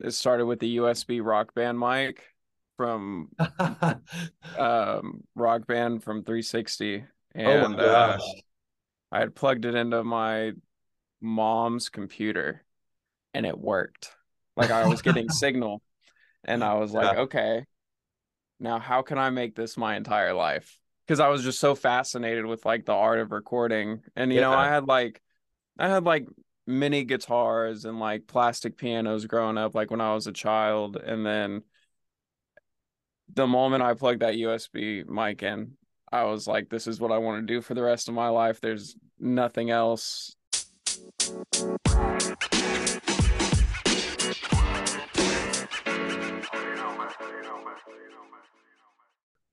it started with the USB rock band mic from um rock band from 360 and oh uh, I had plugged it into my mom's computer and it worked. Like I was getting signal and I was like, Yeah. okay, now how can I make this my entire life? Because I was just so fascinated with like the art of recording. And you know, I had like I had like mini guitars and like plastic pianos growing up, like when I was a child. And then the moment I plugged that USB mic in, I was like, this is what I want to do for the rest of my life. There's nothing else.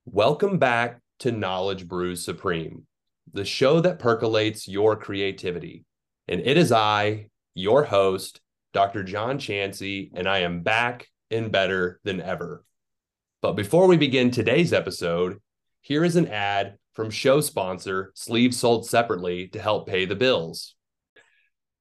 Welcome back to Knowledge Brews Supreme, the show that percolates your creativity. And it is I, your host, Dr. John Chansey, and I am back and better than ever. But before we begin today's episode, here is an ad from show sponsor Sleeves Sold Separately to help pay the bills.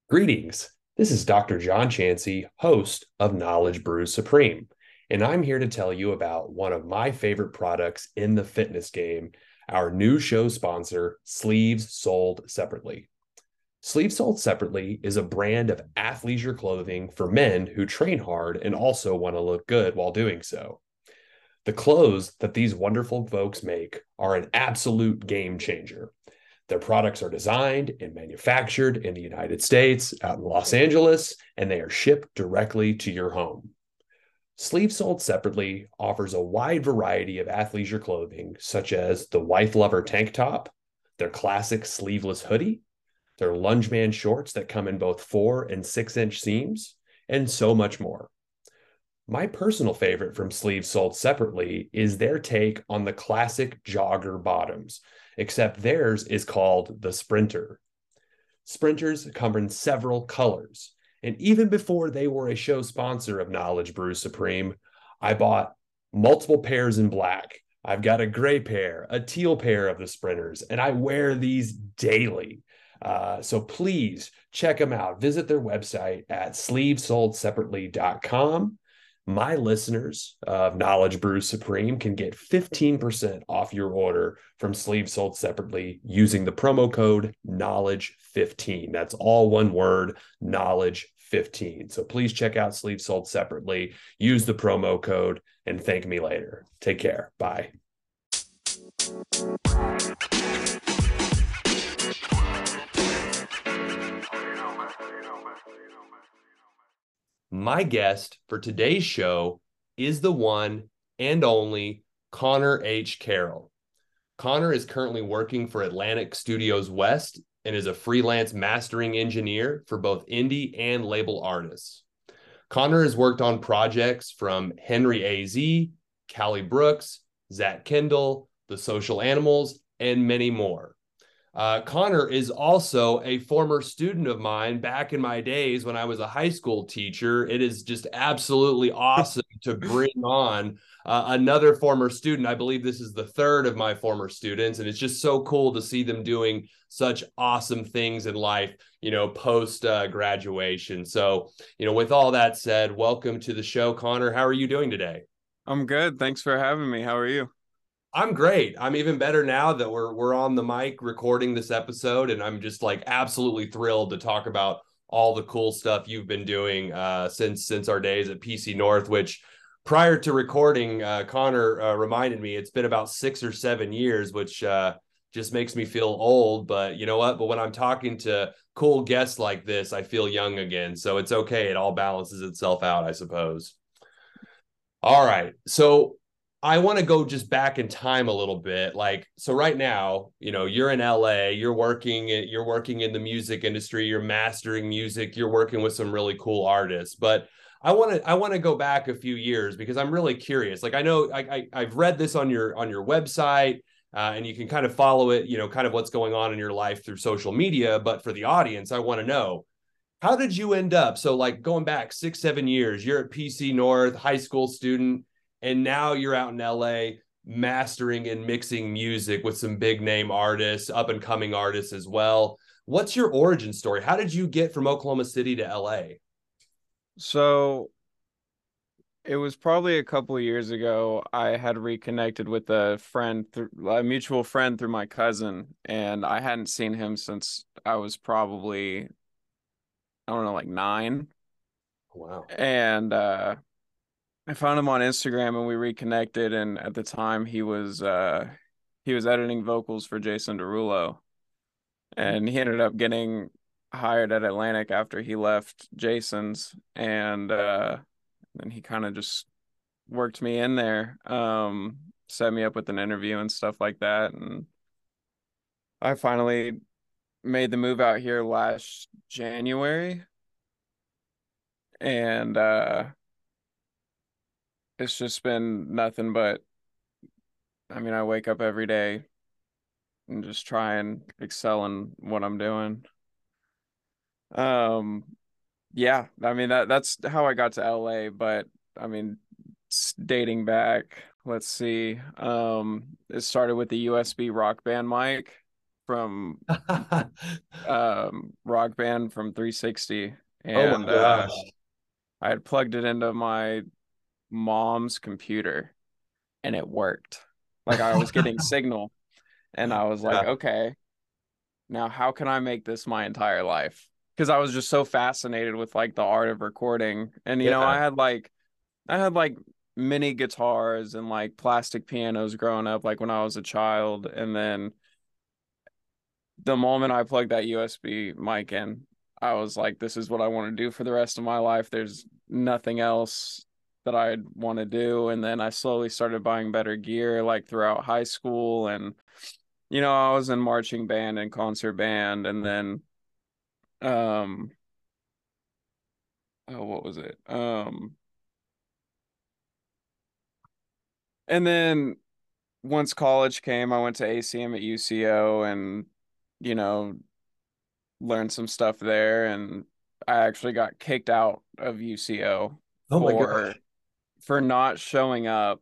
Greetings. This is Dr. John Chansey, host of Knowledge Brews Supreme. And I'm here to tell you about one of my favorite products in the fitness game, our new show sponsor, Sleeves Sold Separately. Sleeves Sold Separately is a brand of athleisure clothing for men who train hard and also want to look good while doing so. The clothes that these wonderful folks make are an absolute game changer. Their products are designed and manufactured in the United States, out in Los Angeles, and they are shipped directly to your home. Sleeves Sold Separately offers a wide variety of athleisure clothing, such as the Wife Lover tank top, their classic sleeveless hoodie, their Lungeman shorts that come in both four and six inch seams, and so much more. My personal favorite from Sleeves Sold Separately is their take on the classic jogger bottoms, except theirs is called the Sprinter. Sprinters come in several colors. And even before they were a show sponsor of Knowledge Brews Supreme, I bought multiple pairs in black. I've got a gray pair, a teal pair of the Sprinters, and I wear these daily. Uh, so please check them out. Visit their website at sleevesoldseparately.com. My listeners of Knowledge Brews Supreme can get 15% off your order from Sleeves Sold Separately using the promo code Knowledge15. That's all one word, Knowledge 15. So please check out Sleeves Sold Separately, use the promo code, and thank me later. Take care. Bye. My guest for today's show is the one and only Connor H. Carroll. Connor is currently working for Atlantic Studios West and is a freelance mastering engineer for both indie and label artists. Connor has worked on projects from Henry A.Z., Kallee Brookes, Zack Kindall, The Social Animals, and many more. Uh, Connor is also a former student of mine back in my days when I was a high school teacher. It is just absolutely awesome to bring on uh, another former student. I believe this is the third of my former students, and it's just so cool to see them doing such awesome things in life, you know, post uh, graduation. So, you know, with all that said, welcome to the show, Connor. How are you doing today? I'm good. Thanks for having me. How are you? I'm great. I'm even better now that we're we're on the mic recording this episode, and I'm just like absolutely thrilled to talk about all the cool stuff you've been doing uh, since since our days at PC North. Which prior to recording, uh, Connor uh, reminded me it's been about six or seven years, which uh, just makes me feel old. But you know what? But when I'm talking to cool guests like this, I feel young again. So it's okay. It all balances itself out, I suppose. All right. So I want to go just back in time a little bit. Like, so right now, you know, you're in LA, you're working, you're working in the music industry, you're mastering music, you're working with some really cool artists. But I want to, I want to go back a few years because I'm really curious. Like, I know I, I have read this on your on your website, uh, and you can kind of follow it, you know, kind of what's going on in your life through social media. But for the audience, I want to know how did you end up? So, like going back six, seven years, you're at PC North, high school student and now you're out in LA mastering and mixing music with some big name artists, up and coming artists as well. What's your origin story? How did you get from Oklahoma City to LA? So it was probably a couple of years ago. I had reconnected with a friend, through, a mutual friend through my cousin, and I hadn't seen him since I was probably, I don't know, like nine. Wow. And uh, I found him on Instagram, and we reconnected. And at the time, he was uh, he was editing vocals for Jason Derulo, and he ended up getting hired at Atlantic after he left Jason's, and uh, then he kind of just worked me in there, um, set me up with an interview and stuff like that, and I finally made the move out here last January, and uh, it's just been nothing but. I mean, I wake up every day and just try and excel in what I'm doing. Um, yeah, I mean that that's how I got to LA, but I mean dating back, let's see. Um, it started with the USB rock band mic from um rock band from 360 and oh uh, I had plugged it into my mom's computer and it worked. Like I was getting signal and I was like, yeah. okay, now how can I make this my entire life? because I was just so fascinated with like the art of recording. And you yeah. know, I had like I had like mini guitars and like plastic pianos growing up like when I was a child and then the moment I plugged that USB mic in, I was like this is what I want to do for the rest of my life. There's nothing else that I'd want to do and then I slowly started buying better gear like throughout high school and you know, I was in marching band and concert band and then um oh what was it? Um and then once college came i went to acm at uco and you know learned some stuff there and i actually got kicked out of uco oh my god for not showing up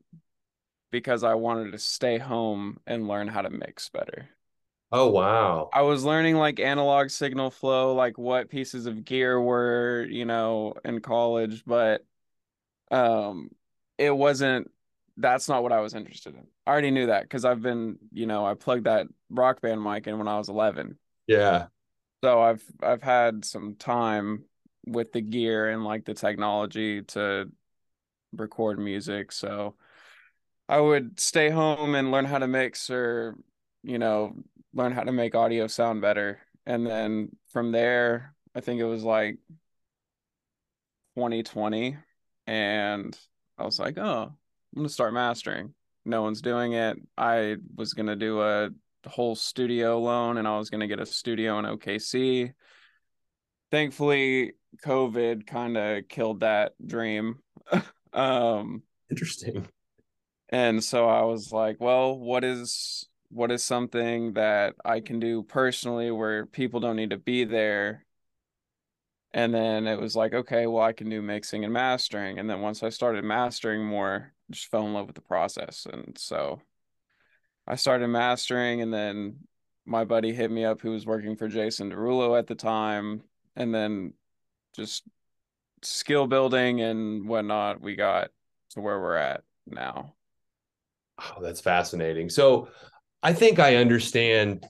because i wanted to stay home and learn how to mix better Oh wow. I was learning like analog signal flow, like what pieces of gear were, you know, in college, but um it wasn't that's not what I was interested in. I already knew that because I've been, you know, I plugged that rock band mic in when I was 11. Yeah. So I've I've had some time with the gear and like the technology to record music. So I would stay home and learn how to mix or, you know, learn how to make audio sound better. And then from there, I think it was like 2020. And I was like, oh, I'm going to start mastering. No one's doing it. I was going to do a whole studio loan and I was going to get a studio in OKC. Thankfully, COVID kind of killed that dream. um, Interesting. And so I was like, well, what is what is something that I can do personally where people don't need to be there? And then it was like, okay, well, I can do mixing and mastering. And then once I started mastering more, I just fell in love with the process. And so I started mastering, and then my buddy hit me up who was working for Jason Derulo at the time. And then just skill building and whatnot, we got to where we're at now. Oh, that's fascinating. So I think I understand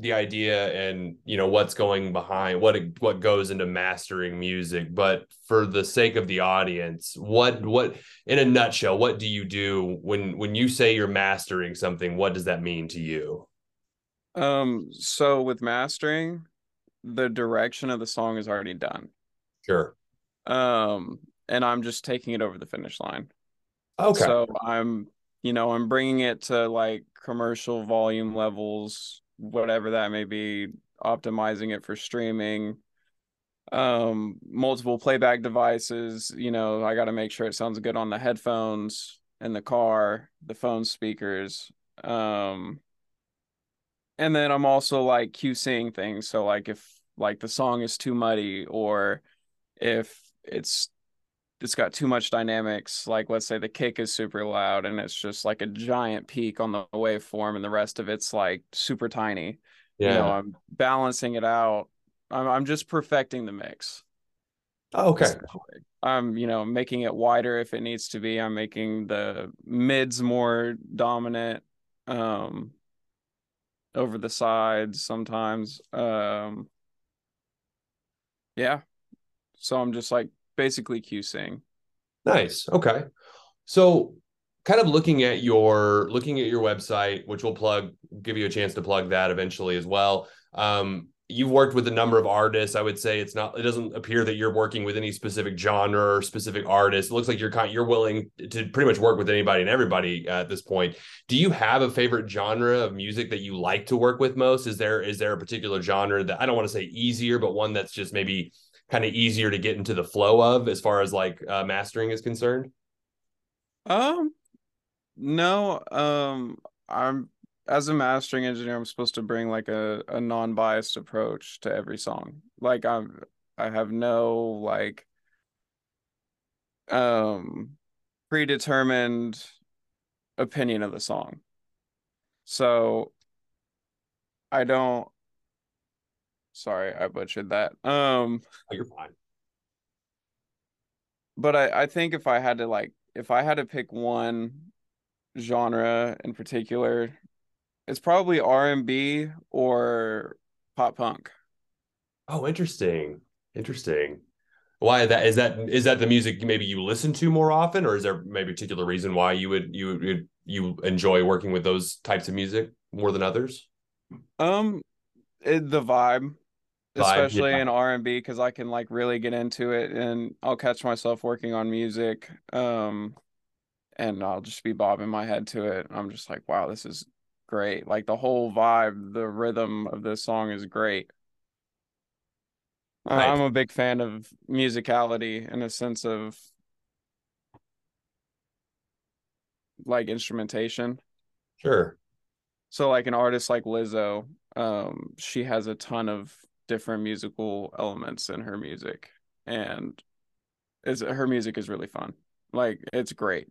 the idea and you know what's going behind what what goes into mastering music but for the sake of the audience what what in a nutshell what do you do when when you say you're mastering something what does that mean to you um so with mastering the direction of the song is already done sure um and i'm just taking it over the finish line. Okay. So i'm you know i'm bringing it to like commercial volume levels whatever that may be optimizing it for streaming. Um multiple playback devices you know i got to make sure it sounds good on the headphones in the car the phone speakers. Um and then i'm also like QCing things. So like if like the song is too muddy or if it's it's got too much dynamics. Like let's say the kick is super loud and it's just like a giant peak on the waveform and the rest of it's like super tiny. Yeah. You know, I'm balancing it out. I'm I'm just perfecting the mix. Oh, okay. I'm, you know, making it wider if it needs to be. I'm making the mids more dominant um over the sides sometimes. Um yeah. So I'm just like basically QCing. Nice. Okay. So kind of looking at your looking at your website, which we'll plug, give you a chance to plug that eventually as well. Um, you've worked with a number of artists. I would say it's not. It doesn't appear that you're working with any specific genre or specific artist. It looks like you're kind. You're willing to pretty much work with anybody and everybody at this point. Do you have a favorite genre of music that you like to work with most? Is there is there a particular genre that I don't want to say easier, but one that's just maybe kind of easier to get into the flow of as far as like uh, mastering is concerned? Um, no. Um, I'm as a mastering engineer, I'm supposed to bring like a, a non-biased approach to every song. Like I'm I have no like um predetermined opinion of the song. So I don't sorry, I butchered that. Um oh, you're fine. But I, I think if I had to like if I had to pick one genre in particular it's probably R&B or pop punk. Oh, interesting. Interesting. Why that is that is that the music maybe you listen to more often or is there maybe a particular reason why you would you you, you enjoy working with those types of music more than others? Um it, the vibe especially in R&B cuz I can like really get into it and I'll catch myself working on music um and I'll just be bobbing my head to it. I'm just like, wow, this is great. Like the whole vibe, the rhythm of this song is great. Right. I'm a big fan of musicality in a sense of like instrumentation. Sure. So like an artist like Lizzo, um, she has a ton of different musical elements in her music and is her music is really fun. Like it's great.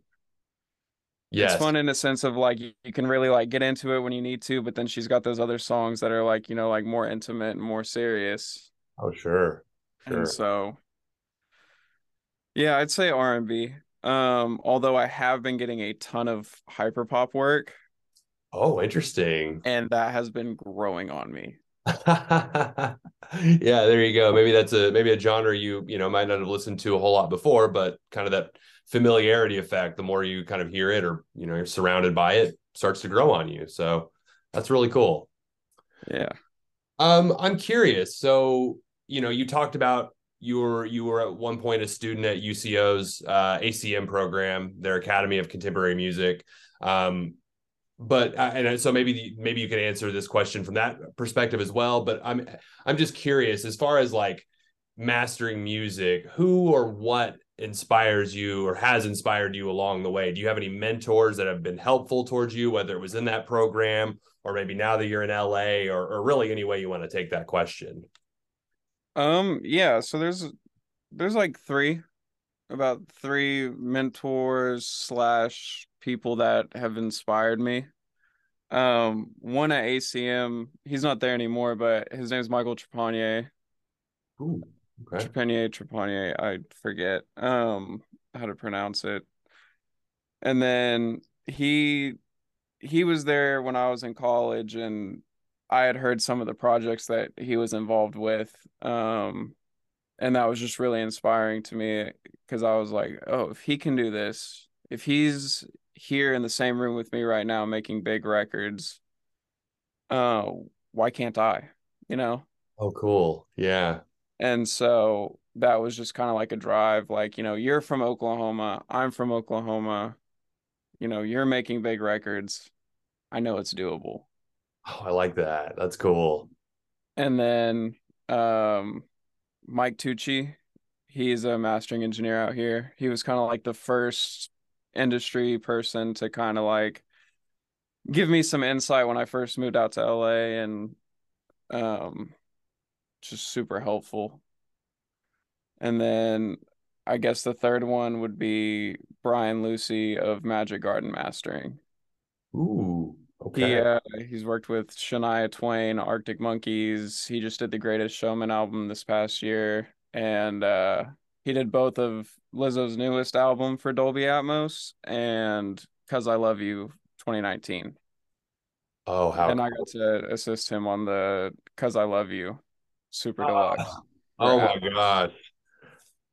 Yes. It's fun in a sense of like you, you can really like get into it when you need to, but then she's got those other songs that are like, you know, like more intimate and more serious. Oh, sure. Sure. And so yeah, I'd say R and B. Um, although I have been getting a ton of hyper pop work. Oh, interesting. And that has been growing on me. yeah, there you go. Maybe that's a maybe a genre you, you know, might not have listened to a whole lot before, but kind of that familiarity effect the more you kind of hear it or you know you're surrounded by it starts to grow on you. So that's really cool. Yeah. Um i'm curious. So you know you talked about you were you were at one point a student at uco's uh, acm program their academy of contemporary music. Um but uh, and so maybe maybe you can answer this question from that perspective as well but i'm i'm just curious as far as like mastering music who or what inspires you or has inspired you along the way? Do you have any mentors that have been helpful towards you, whether it was in that program or maybe now that you're in LA or, or really any way you want to take that question? Um, yeah, so there's there's like three about three mentors slash people that have inspired me. Um, one at ACM, he's not there anymore, but his name is Michael Trepanier. Ooh. Okay. Trepanier, Trepanier, I forget um how to pronounce it. And then he he was there when I was in college and I had heard some of the projects that he was involved with. Um and that was just really inspiring to me because I was like, oh, if he can do this, if he's here in the same room with me right now making big records, uh, why can't I? You know? Oh, cool. Yeah. And so that was just kind of like a drive. Like, you know, you're from Oklahoma. I'm from Oklahoma. You know, you're making big records. I know it's doable. Oh, I like that. That's cool. And then um Mike Tucci, he's a mastering engineer out here. He was kind of like the first industry person to kind of like give me some insight when I first moved out to LA and um just super helpful. And then I guess the third one would be Brian Lucey of Magic Garden Mastering. Ooh, okay. He, uh, he's worked with Shania Twain, Arctic Monkeys. He just did the Greatest Showman album this past year, and uh, he did both of Lizzo's newest album for Dolby Atmos and Cuz I Love You 2019. Oh, how and I got to assist him on the Cuz I Love You Super Deluxe. Oh my gosh.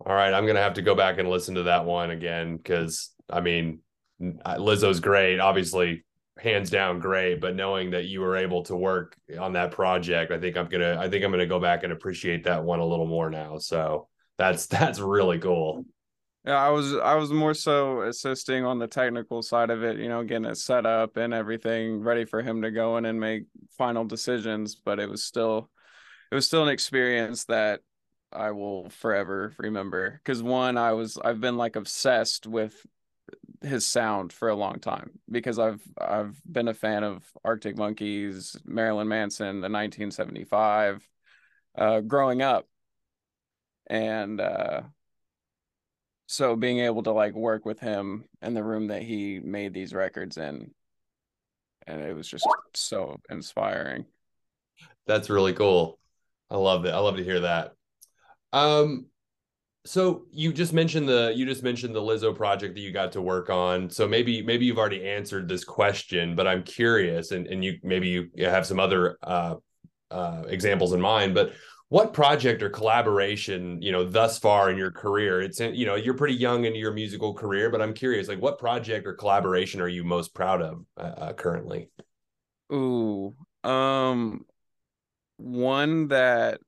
All right, I'm gonna have to go back and listen to that one again because I mean, Lizzo's great, obviously, hands down great. But knowing that you were able to work on that project, I think I'm gonna, I think I'm gonna go back and appreciate that one a little more now. So that's that's really cool. Yeah, I was I was more so assisting on the technical side of it, you know, getting it set up and everything ready for him to go in and make final decisions. But it was still it was still an experience that I will forever remember because one, I was I've been like obsessed with his sound for a long time because I've I've been a fan of Arctic Monkeys, Marilyn Manson, the 1975, uh, growing up, and uh, so being able to like work with him in the room that he made these records in, and it was just so inspiring. That's really cool. I love it. I love to hear that. Um, so you just mentioned the you just mentioned the Lizzo project that you got to work on. So maybe maybe you've already answered this question, but I'm curious, and and you maybe you have some other uh, uh, examples in mind. But what project or collaboration you know thus far in your career? It's you know you're pretty young into your musical career, but I'm curious, like what project or collaboration are you most proud of uh, uh currently? Ooh, um, one that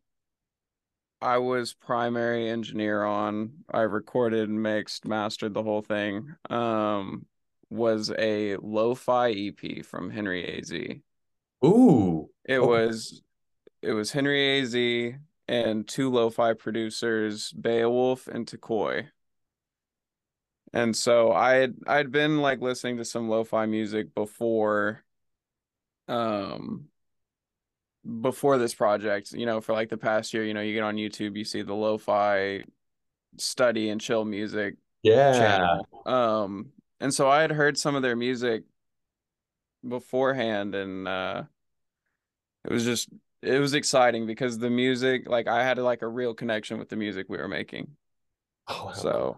I was primary engineer on. I recorded, mixed, mastered the whole thing. Um, was a lo-fi EP from Henry AZ. Ooh. It was it was Henry AZ and two lo-fi producers, Beowulf and Takoi. And so I had I'd been like listening to some lo-fi music before um before this project, you know, for like the past year, you know, you get on YouTube, you see the lo-fi study and chill music yeah. channel. Um, and so I had heard some of their music beforehand, and uh, it was just it was exciting because the music, like I had like a real connection with the music we were making. Oh, wow. so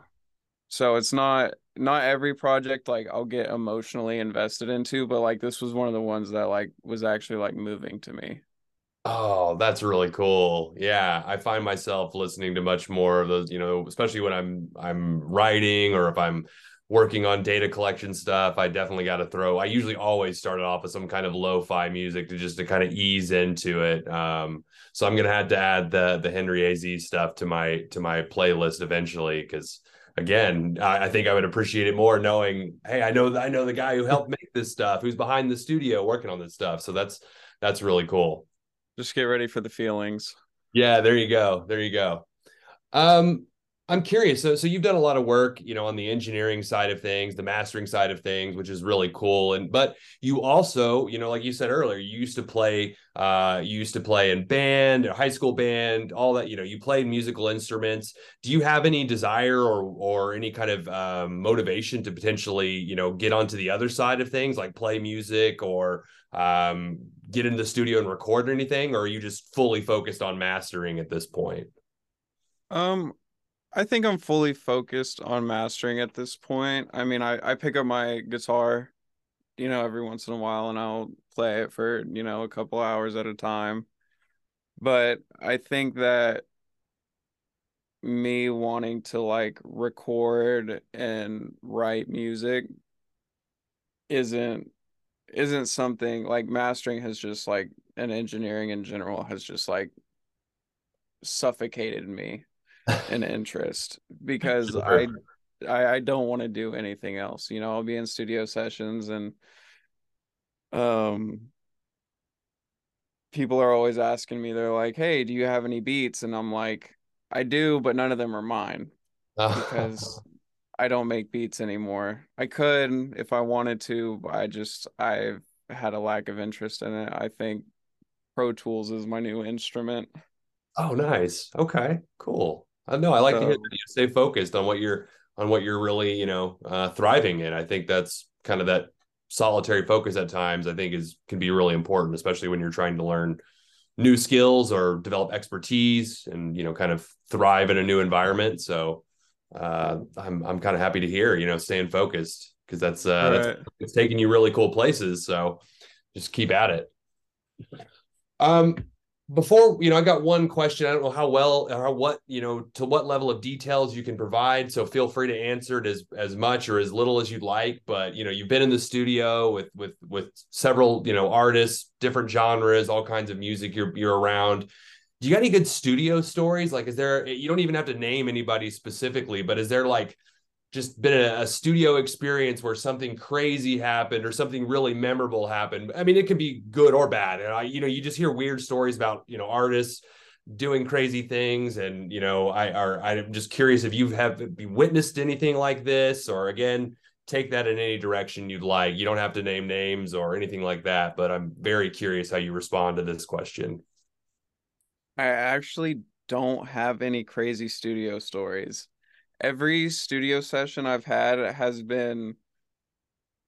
so it's not not every project like I'll get emotionally invested into, but like this was one of the ones that like was actually like moving to me. Oh, that's really cool. Yeah, I find myself listening to much more of those, you know, especially when I'm I'm writing or if I'm working on data collection stuff, I definitely got to throw. I usually always start it off with some kind of lo-fi music to just to kind of ease into it. Um, so I'm gonna have to add the the Henry Az stuff to my to my playlist eventually because again, I, I, think I would appreciate it more knowing, hey, I know I know the guy who helped make this stuff, who's behind the studio working on this stuff. So that's that's really cool. Just get ready for the feelings. Yeah, there you go. There you go. Um, I'm curious. So, so you've done a lot of work, you know, on the engineering side of things, the mastering side of things, which is really cool. And but you also, you know, like you said earlier, you used to play, uh, you used to play in band, high school band, all that. You know, you played musical instruments. Do you have any desire or or any kind of um, motivation to potentially, you know, get onto the other side of things, like play music or um, get in the studio and record or anything, or are you just fully focused on mastering at this point? Um, I think I'm fully focused on mastering at this point. I mean, I, I pick up my guitar, you know, every once in a while and I'll play it for, you know, a couple hours at a time. But I think that me wanting to like record and write music isn't isn't something like mastering has just like and engineering in general has just like suffocated me in interest because. I, I I don't want to do anything else. You know, I'll be in studio sessions and um people are always asking me they're like, "Hey, do you have any beats?" and I'm like, "I do, but none of them are mine." because I don't make beats anymore. I could if I wanted to, but I just I've had a lack of interest in it. I think Pro Tools is my new instrument. Oh, nice. Okay, cool. Uh, no, I like so, to hear that you stay focused on what you're on what you're really, you know, uh, thriving in. I think that's kind of that solitary focus at times. I think is can be really important, especially when you're trying to learn new skills or develop expertise and you know kind of thrive in a new environment. So uh, I'm I'm kind of happy to hear. You know, staying focused because that's uh, Right. that's it's taking you really cool places. So just keep at it. Um, before you know, I got one question. I don't know how well or what you know to what level of details you can provide. So feel free to answer it as as much or as little as you'd like. But you know, you've been in the studio with with with several you know artists, different genres, all kinds of music you're you're around. Do you got any good studio stories? Like, is there? You don't even have to name anybody specifically, but is there like just been a, a studio experience where something crazy happened or something really memorable happened. I mean, it can be good or bad. And I, you know, you just hear weird stories about, you know, artists doing crazy things. And, you know, I are, I'm just curious if you have witnessed anything like this or again, take that in any direction you'd like. You don't have to name names or anything like that, but I'm very curious how you respond to this question. I actually don't have any crazy studio stories. Every studio session I've had has been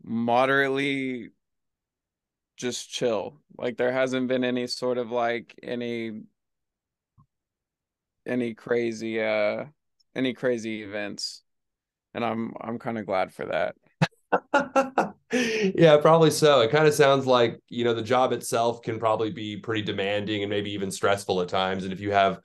moderately just chill. Like there hasn't been any sort of like any any crazy uh any crazy events. And I'm I'm kind of glad for that. yeah, probably so. It kind of sounds like, you know, the job itself can probably be pretty demanding and maybe even stressful at times. And if you have,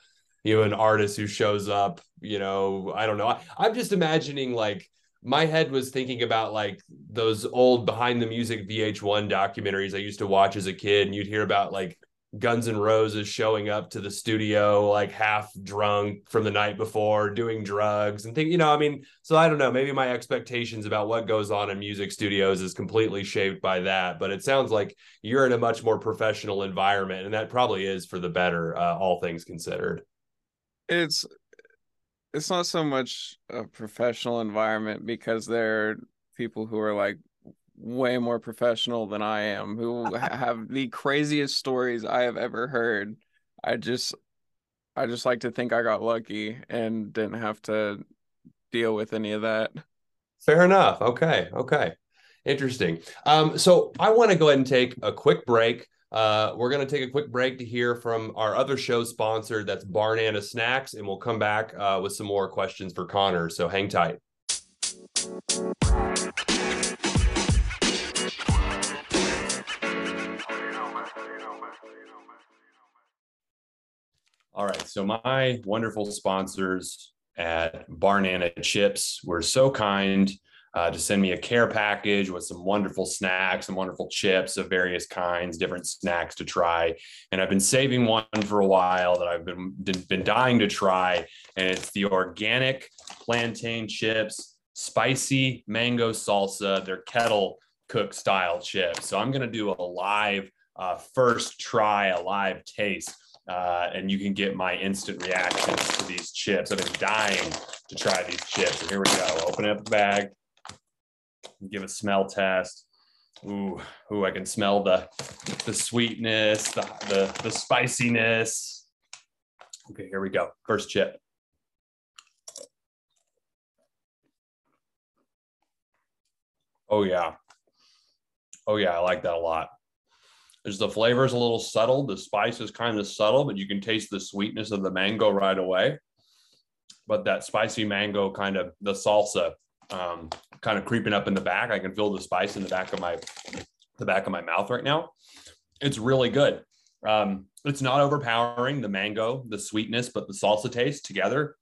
you know, an artist who shows up, you know, I don't know. I, I'm just imagining like my head was thinking about like those old behind the music VH1 documentaries I used to watch as a kid, and you'd hear about like Guns N' Roses showing up to the studio like half drunk from the night before, doing drugs and think, you know, I mean, so I don't know, maybe my expectations about what goes on in music studios is completely shaped by that, but it sounds like you're in a much more professional environment and that probably is for the better uh, all things considered. It's it's not so much a professional environment because there are people who are like way more professional than I am who have the craziest stories I have ever heard. I just I just like to think I got lucky and didn't have to deal with any of that. Fair enough. Okay. Okay. Interesting. Um, so I want to go ahead and take a quick break. Uh, we're going to take a quick break to hear from our other show sponsor, that's Barnana Snacks, and we'll come back uh, with some more questions for Connor. So hang tight. All right. So my wonderful sponsors at Barnana Chips were so kind uh, to send me a care package with some wonderful snacks and wonderful chips of various kinds, different snacks to try. And I've been saving one for a while that I've been been dying to try, and it's the organic plantain chips, spicy mango salsa. They're kettle cook style chips. So I'm gonna do a live uh, first try, a live taste. Uh, and you can get my instant reactions to these chips. I've been dying to try these chips. Here we go. Open up the bag, give a smell test. Ooh, ooh, I can smell the the sweetness, the the, the spiciness. Okay, here we go. First chip. Oh yeah. Oh yeah, I like that a lot is the flavor is a little subtle. The spice is kind of subtle, but you can taste the sweetness of the mango right away. But that spicy mango kind of the salsa um, kind of creeping up in the back. I can feel the spice in the back of my the back of my mouth right now. It's really good. Um, it's not overpowering the mango, the sweetness, but the salsa taste together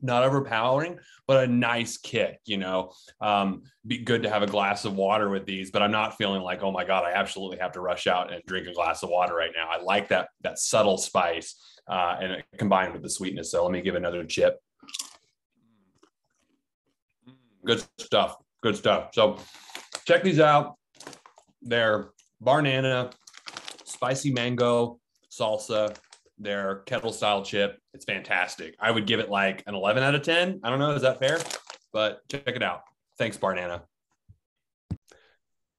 not overpowering, but a nice kick, you know. Um, be good to have a glass of water with these, but I'm not feeling like, oh my God, I absolutely have to rush out and drink a glass of water right now. I like that that subtle spice uh, and combined with the sweetness. So let me give another chip. Good stuff. Good stuff. So check these out. They're Barnana, spicy mango salsa, their kettle style chip. It's fantastic. I would give it like an 11 out of 10. I don't know. Is that fair? But check it out. Thanks, Barnana.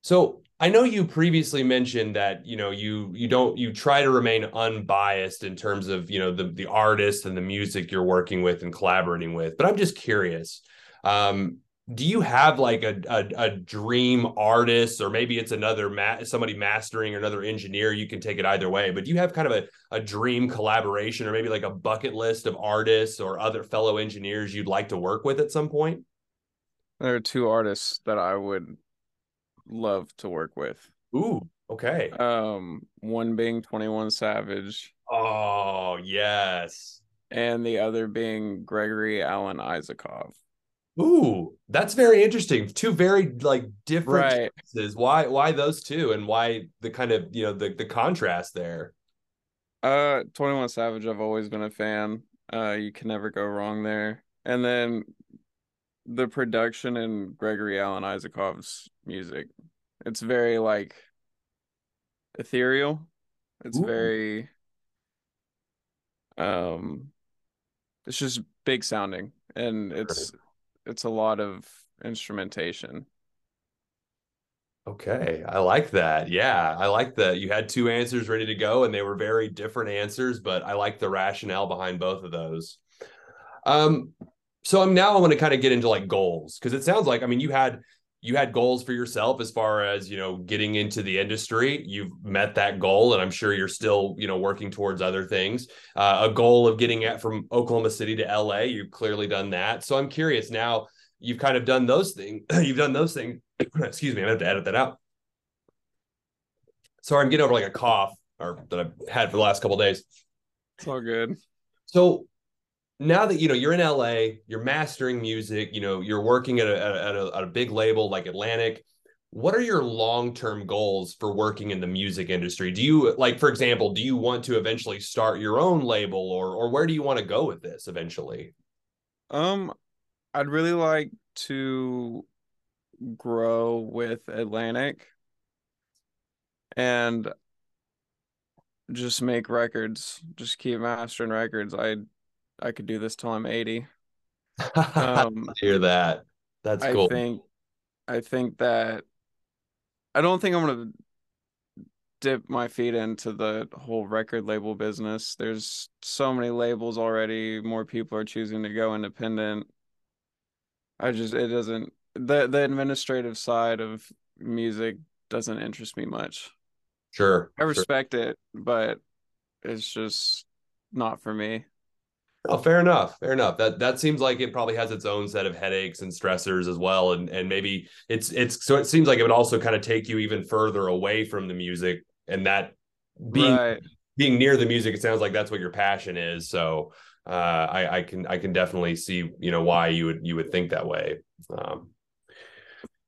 So I know you previously mentioned that you know you you don't you try to remain unbiased in terms of you know the the artist and the music you're working with and collaborating with. But I'm just curious. Um, do you have like a, a, a dream artist or maybe it's another ma- somebody mastering or another engineer you can take it either way but do you have kind of a, a dream collaboration or maybe like a bucket list of artists or other fellow engineers you'd like to work with at some point? There are two artists that i would love to work with. Ooh okay. Um one being 21 savage. Oh yes. And the other being gregory alan isakov Ooh, that's very interesting. Two very like different right. choices. Why why those two and why the kind of, you know, the the contrast there? Uh 21 Savage I've always been a fan. Uh you can never go wrong there. And then the production in Gregory Alan Isakov's music. It's very like ethereal. It's Ooh. very um it's just big sounding and it's it's a lot of instrumentation. Okay, I like that. Yeah, I like that you had two answers ready to go and they were very different answers, but I like the rationale behind both of those. Um so I'm now I want to kind of get into like goals because it sounds like I mean you had you had goals for yourself as far as you know getting into the industry. You've met that goal and i'm sure you're still you know working towards other things. Uh, a goal of getting at from oklahoma city to la you've clearly done that. So i'm curious now you've kind of done those things you've done those things excuse me i have to edit that out. Sorry i'm getting over like a cough or that i've had for the last couple days. It's all good. So now that you know you're in LA, you're mastering music, you know, you're working at a, at a, at a big label like Atlantic. What are your long-term goals for working in the music industry? Do you like, for example, do you want to eventually start your own label, or or where do you want to go with this eventually? Um, I'd really like to grow with Atlantic and just make records, just keep mastering records. I I could do this till I'm 80. Um, hear that. That's cool. I think I think that I don't think I'm gonna dip my feet into the whole record label business. There's so many labels already. More people are choosing to go independent. I just it doesn't the the administrative side of music doesn't interest me much. Sure. I respect sure. it, but it's just not for me. Oh, fair enough. Fair enough. That that seems like it probably has its own set of headaches and stressors as well. And and maybe it's it's so it seems like it would also kind of take you even further away from the music and that being right. being near the music, it sounds like that's what your passion is. So uh I, I can I can definitely see, you know, why you would you would think that way. Um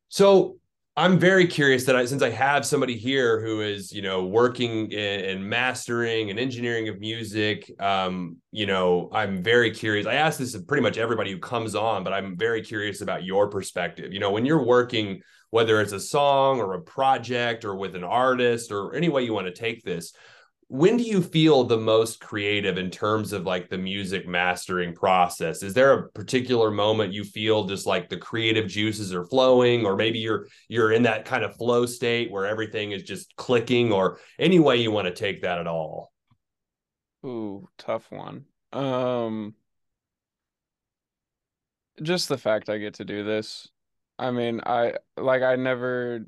so I'm very curious that I, since I have somebody here who is, you know, working in, in mastering and engineering of music, um, you know, I'm very curious. I ask this of pretty much everybody who comes on, but I'm very curious about your perspective. You know, when you're working, whether it's a song or a project or with an artist or any way you want to take this, when do you feel the most creative in terms of like the music mastering process? Is there a particular moment you feel just like the creative juices are flowing or maybe you're you're in that kind of flow state where everything is just clicking or any way you want to take that at all? Ooh tough one. Um just the fact i get to do this. I mean i like i never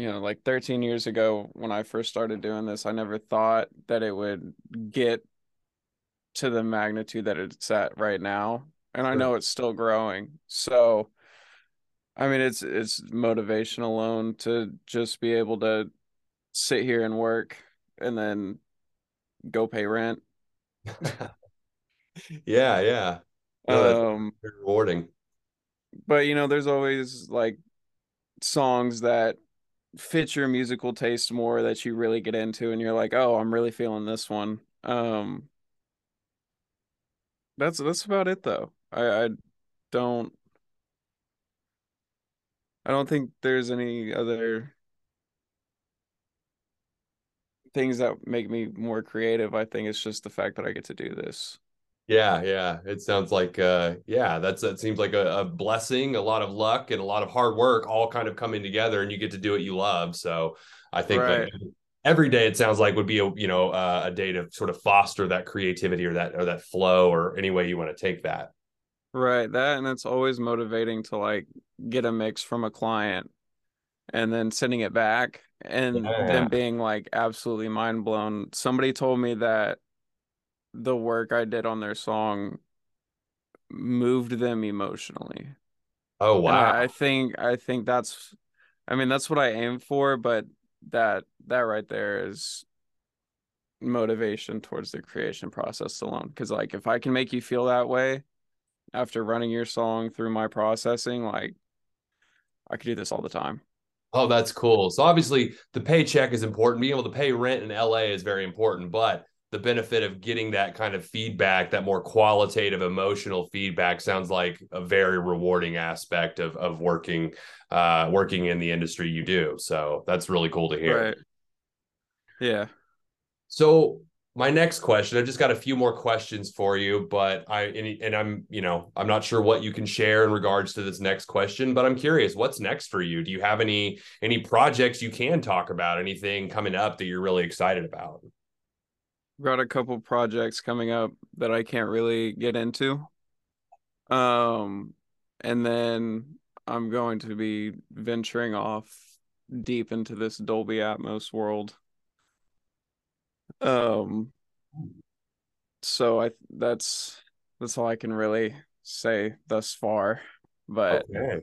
you know, like 13 years ago when I first started doing this, I never thought that it would get to the magnitude that it's at right now. And. I know it's still growing. So I mean it's it's motivation alone to just be able to sit here and work and then go pay rent. yeah, yeah. No, um rewarding. But you know, there's always like songs that fits your musical taste more that you really get into and you're like, "Oh, I'm really feeling this one." Um That's that's about it though. I I don't I don't think there's any other things that make me more creative. I think it's just the fact that I get to do this. Yeah, yeah. It sounds like uh yeah, that's that seems like a, a, blessing, a lot of luck and a lot of hard work all kind of coming together and you get to do what you love. So I think right. every day it sounds like would be a you know uh, a day to sort of foster that creativity or that or that flow or any way you want to take that. Right. That and it's always motivating to like get a mix from a client and then sending it back and Yeah. then being like absolutely mind blown. Somebody told me that the work I did on their song moved them emotionally. Oh wow. I, I think I think that's I mean that's what I aim for, but that that right there is motivation towards the creation process alone. Because like if I can make you feel that way after running your song through my processing, like I could do this all the time. Oh, that's cool. So obviously the paycheck is important. Being able to pay rent in LA is very important, but the benefit of getting that kind of feedback, that more qualitative emotional feedback sounds like a very rewarding aspect of of working uh working in the industry you do. So that's really cool to hear. Right. Yeah. So my next question, I've just got a few more questions for you, but I and, and I'm, you know, I'm not sure what you can share in regards to this next question, but I'm curious, what's next for you? Do you have any any projects you can talk about? Anything coming up that you're really excited about? Got a couple projects coming up that I can't really get into. Um, and then I'm going to be venturing off deep into this Dolby Atmos world. Um, so I that's that's all I can really say thus far. But Okay.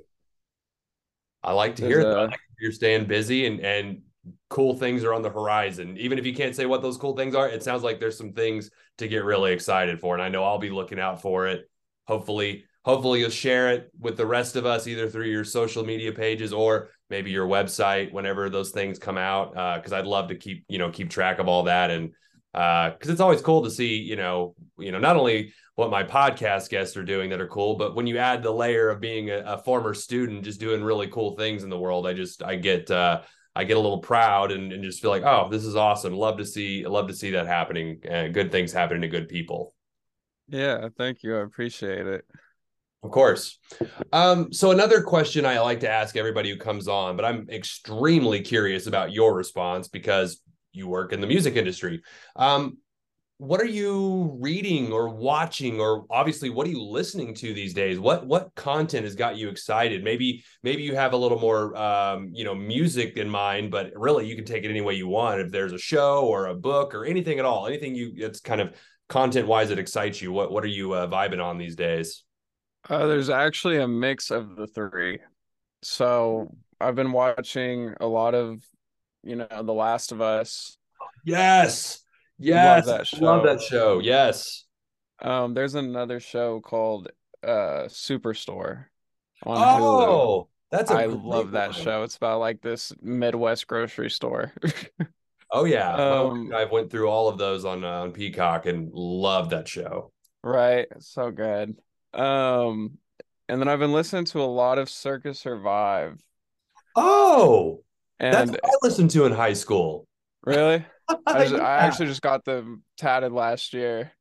I like to hear that. I a like to hear you're staying busy and and cool things are on the horizon. Even if you can't say what those cool things are, it sounds like there's some things to get really excited for. And I know I'll be looking out for it. Hopefully, hopefully you'll share it with the rest of us either through your social media pages or maybe your website whenever those things come out. Uh, cause I'd love to keep, you know, keep track of all that. And uh, cause it's always cool to see, you know, you know, not only what my podcast guests are doing that are cool, but when you add the layer of being a, a former student, just doing really cool things in the world, I just, I get, uh, I get a little proud and, and just feel like, oh, this is awesome. Love to see, love to see that happening and good things happening to good people. yeah, thank you. I appreciate it. Of course. Um, so another question I like to ask everybody who comes on, but I'm extremely curious about your response because you work in the music industry. Um, what are you reading or watching or obviously what are you listening to these days? What what content has got you excited? Maybe maybe you have a little more um, you know music in mind but really you can take it any way you want. If there's a show or a book or anything at all anything you it's kind of content wise that excites you what what are you uh, vibing on these days? Uh, there's actually a mix of the three. So I've been watching a lot of, you know, The Last of Us. yes yes that love that show yes Um, there's another show called uh Superstore on Hulu. oh that's a I love that one. show. It's about like this Midwest grocery store. oh yeah Um, I went through all of those on uh, on Peacock and loved that show right. So good. Um, and then I've been listening to a lot of Circa Survive. Oh, that's And what I listened to in high school. really, I just, I actually just got them tatted last year.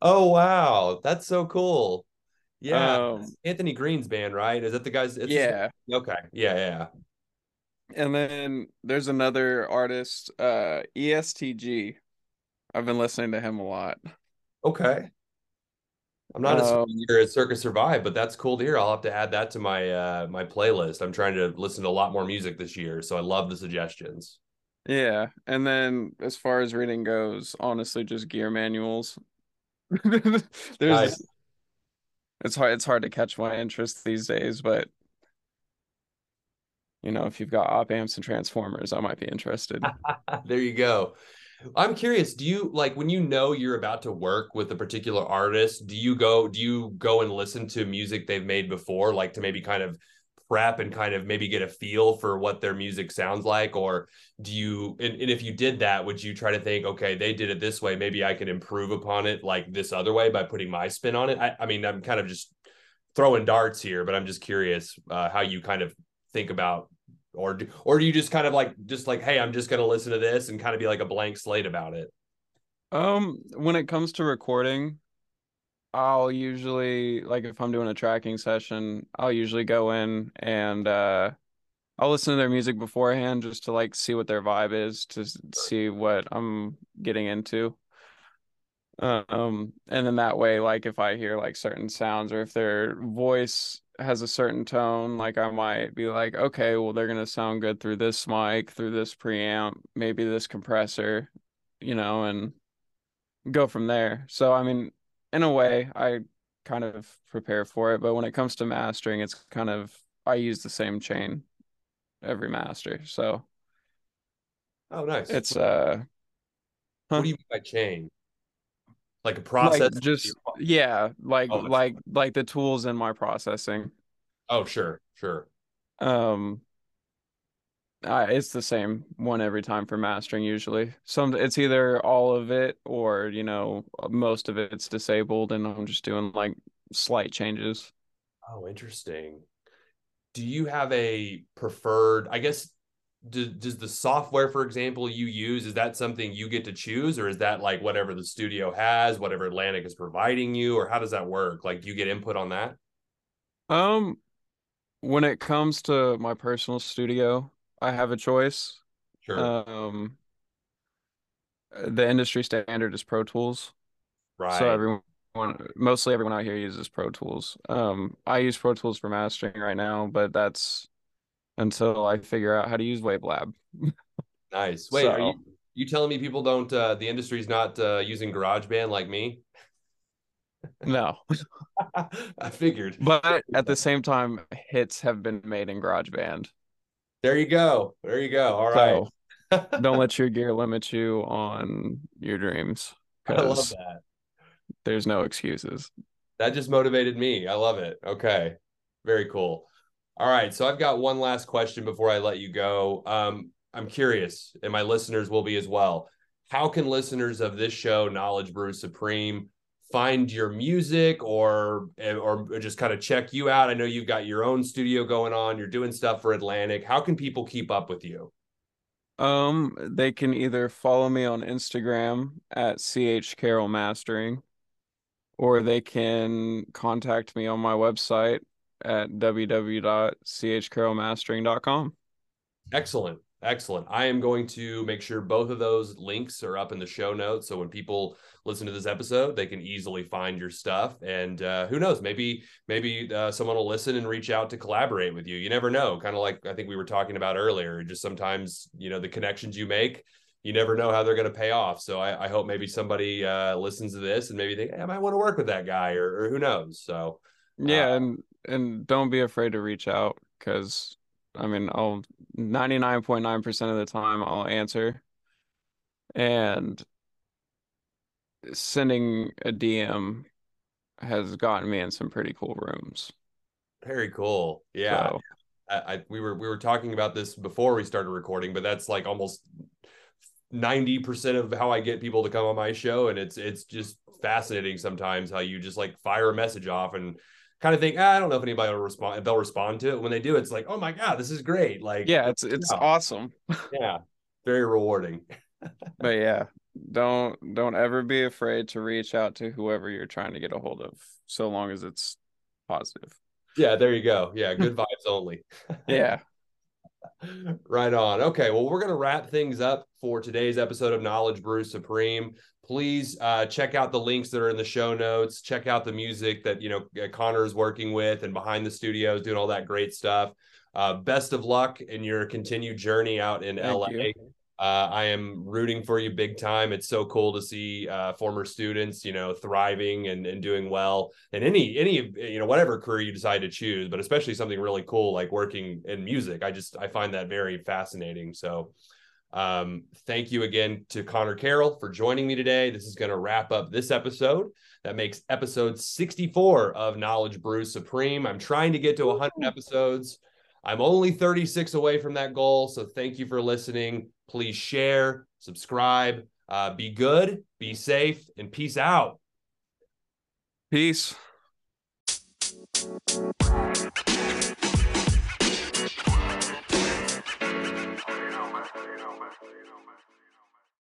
Oh wow, that's so cool. Yeah, Um, Anthony Green's band, right? Is that the guys? Yeah. okay. Yeah, yeah. And then there's another artist, uh, ESTG. I've been listening to him a lot. Okay. I'm not as Um, familiar as Circa Survive, but that's cool to hear. I'll have to add that to my uh my playlist. I'm trying to listen to a lot more music this year, so I love the suggestions. Yeah, and then as far as reading goes, honestly, just gear manuals. There's Nice. it's hard it's hard to catch my interest these days, but you know, if you've got op amps and transformers, I might be interested. there you go. I'm curious, do you like when you know you're about to work with a particular artist, do you go do you go and listen to music they've made before like to maybe kind of prep and kind of maybe get a feel for what their music sounds like? Or do you and, and if you did that would you try to think okay they did it this way maybe I can improve upon it like this other way by putting my spin on it? I, I mean I'm kind of just throwing darts here but I'm just curious uh, how you kind of think about or or do you just kind of like just like hey i'm just going to listen to this and kind of be like a blank slate about it? Um, when it comes to recording, I'll usually like if I'm doing a tracking session, I'll usually go in and uh I'll listen to their music beforehand just to like see what their vibe is, to see what I'm getting into. Um, and then that way, like if I hear like certain sounds or if their voice has a certain tone, like I might be like, okay, well they're gonna sound good through this mic, through this preamp, maybe this compressor, you know, and go from there. So I mean, in a way, I kind of prepare for it, but when it comes to mastering, it's kind of I use the same chain every master. So Oh, nice. it's uh what huh? do you mean by chain? Like a process? like just yeah, like Oh, like like the tools in my processing. oh, sure, sure. Um I, it's the same one every time for mastering usually. Some it's either all of it or, you know, most of it's disabled and I'm just doing like slight changes. Oh, interesting. Do you have a preferred, I guess, do, does the software, for example, you use, is that something you get to choose or is that like whatever the studio has, whatever Atlantic is providing you, or how does that work? Like, do you get input on that? Um when it comes to my personal studio, I have a choice. Sure. Um the industry standard is Pro Tools. Right. So everyone, mostly everyone out here uses Pro Tools. Um, I use Pro Tools for mastering right now, but that's until I figure out how to use WaveLab. Nice. Wait, are you you telling me people don't uh the industry's not uh using GarageBand like me? no, I figured. but at the same time, hits have been made in GarageBand. There you go. There you go. All right. So don't let your gear limit you on your dreams I love that. there's no excuses. That just motivated me. I love it. Okay. Very cool. All right. So I've got one last question before I let you go. Um, I'm curious, and my listeners will be as well. How can listeners of this show, Knowledge Brews Supreme, find your music or or just kind of check you out? I know you've got your own studio going on. You're doing stuff for Atlantic. How can people keep up with you? Um, they can either follow me on Instagram at CH Carroll Mastering, or they can contact me on my website at www.chcarrollmastering.com. Excellent. Excellent. I am going to make sure both of those links are up in the show notes. So when people listen to this episode, they can easily find your stuff. And uh, who knows, maybe, maybe uh, someone will listen and reach out to collaborate with you. You never know. Kind of like I think we were talking about earlier, just sometimes, you know, the connections you make, you never know how they're going to pay off. So I, I hope maybe somebody uh, listens to this and maybe think, hey, I might want to work with that guy or, or who knows. So Yeah, uh, and and don't be afraid to reach out because I mean, I'll 99.9% of the time I'll answer and sending a DM has gotten me in some pretty cool rooms. very cool. Yeah. So, I, I we were we were talking about this before we started recording, but that's like almost 90% of how I get people to come on my show. And it's it's just fascinating sometimes how you just like fire a message off and kind of think, ah, I don't know if anybody will respond they'll respond to it. When they do, it's like, oh my God, this is great. Like yeah, it's it's yeah. awesome. yeah, very rewarding. But yeah, don't don't ever be afraid to reach out to whoever you're trying to get a hold of, so long as it's positive. Yeah, there you go. Yeah, good vibes only. Yeah. right on. Okay, well, we're going to wrap things up for today's episode of Knowledge Brews Supreme. Please uh, check out the links that are in the show notes. Check out the music that you know Connor is working with and behind the studios, doing all that great stuff. Uh, best of luck in your continued journey out in Thank LA. Uh, I am rooting for you big time. It's so cool to see uh, former students, you know, thriving and, and doing well in any any you know whatever career you decide to choose, but especially something really cool like working in music. I just I find that very fascinating. So, um, thank you again to Connor Carroll for joining me today. This is going to wrap up this episode. That makes episode 64 of Knowledge Brews Supreme. I'm trying to get to 100 episodes. I'm only 36 away from that goal. So thank you for listening. Please share, subscribe, uh, be good, be safe, and peace out. Peace.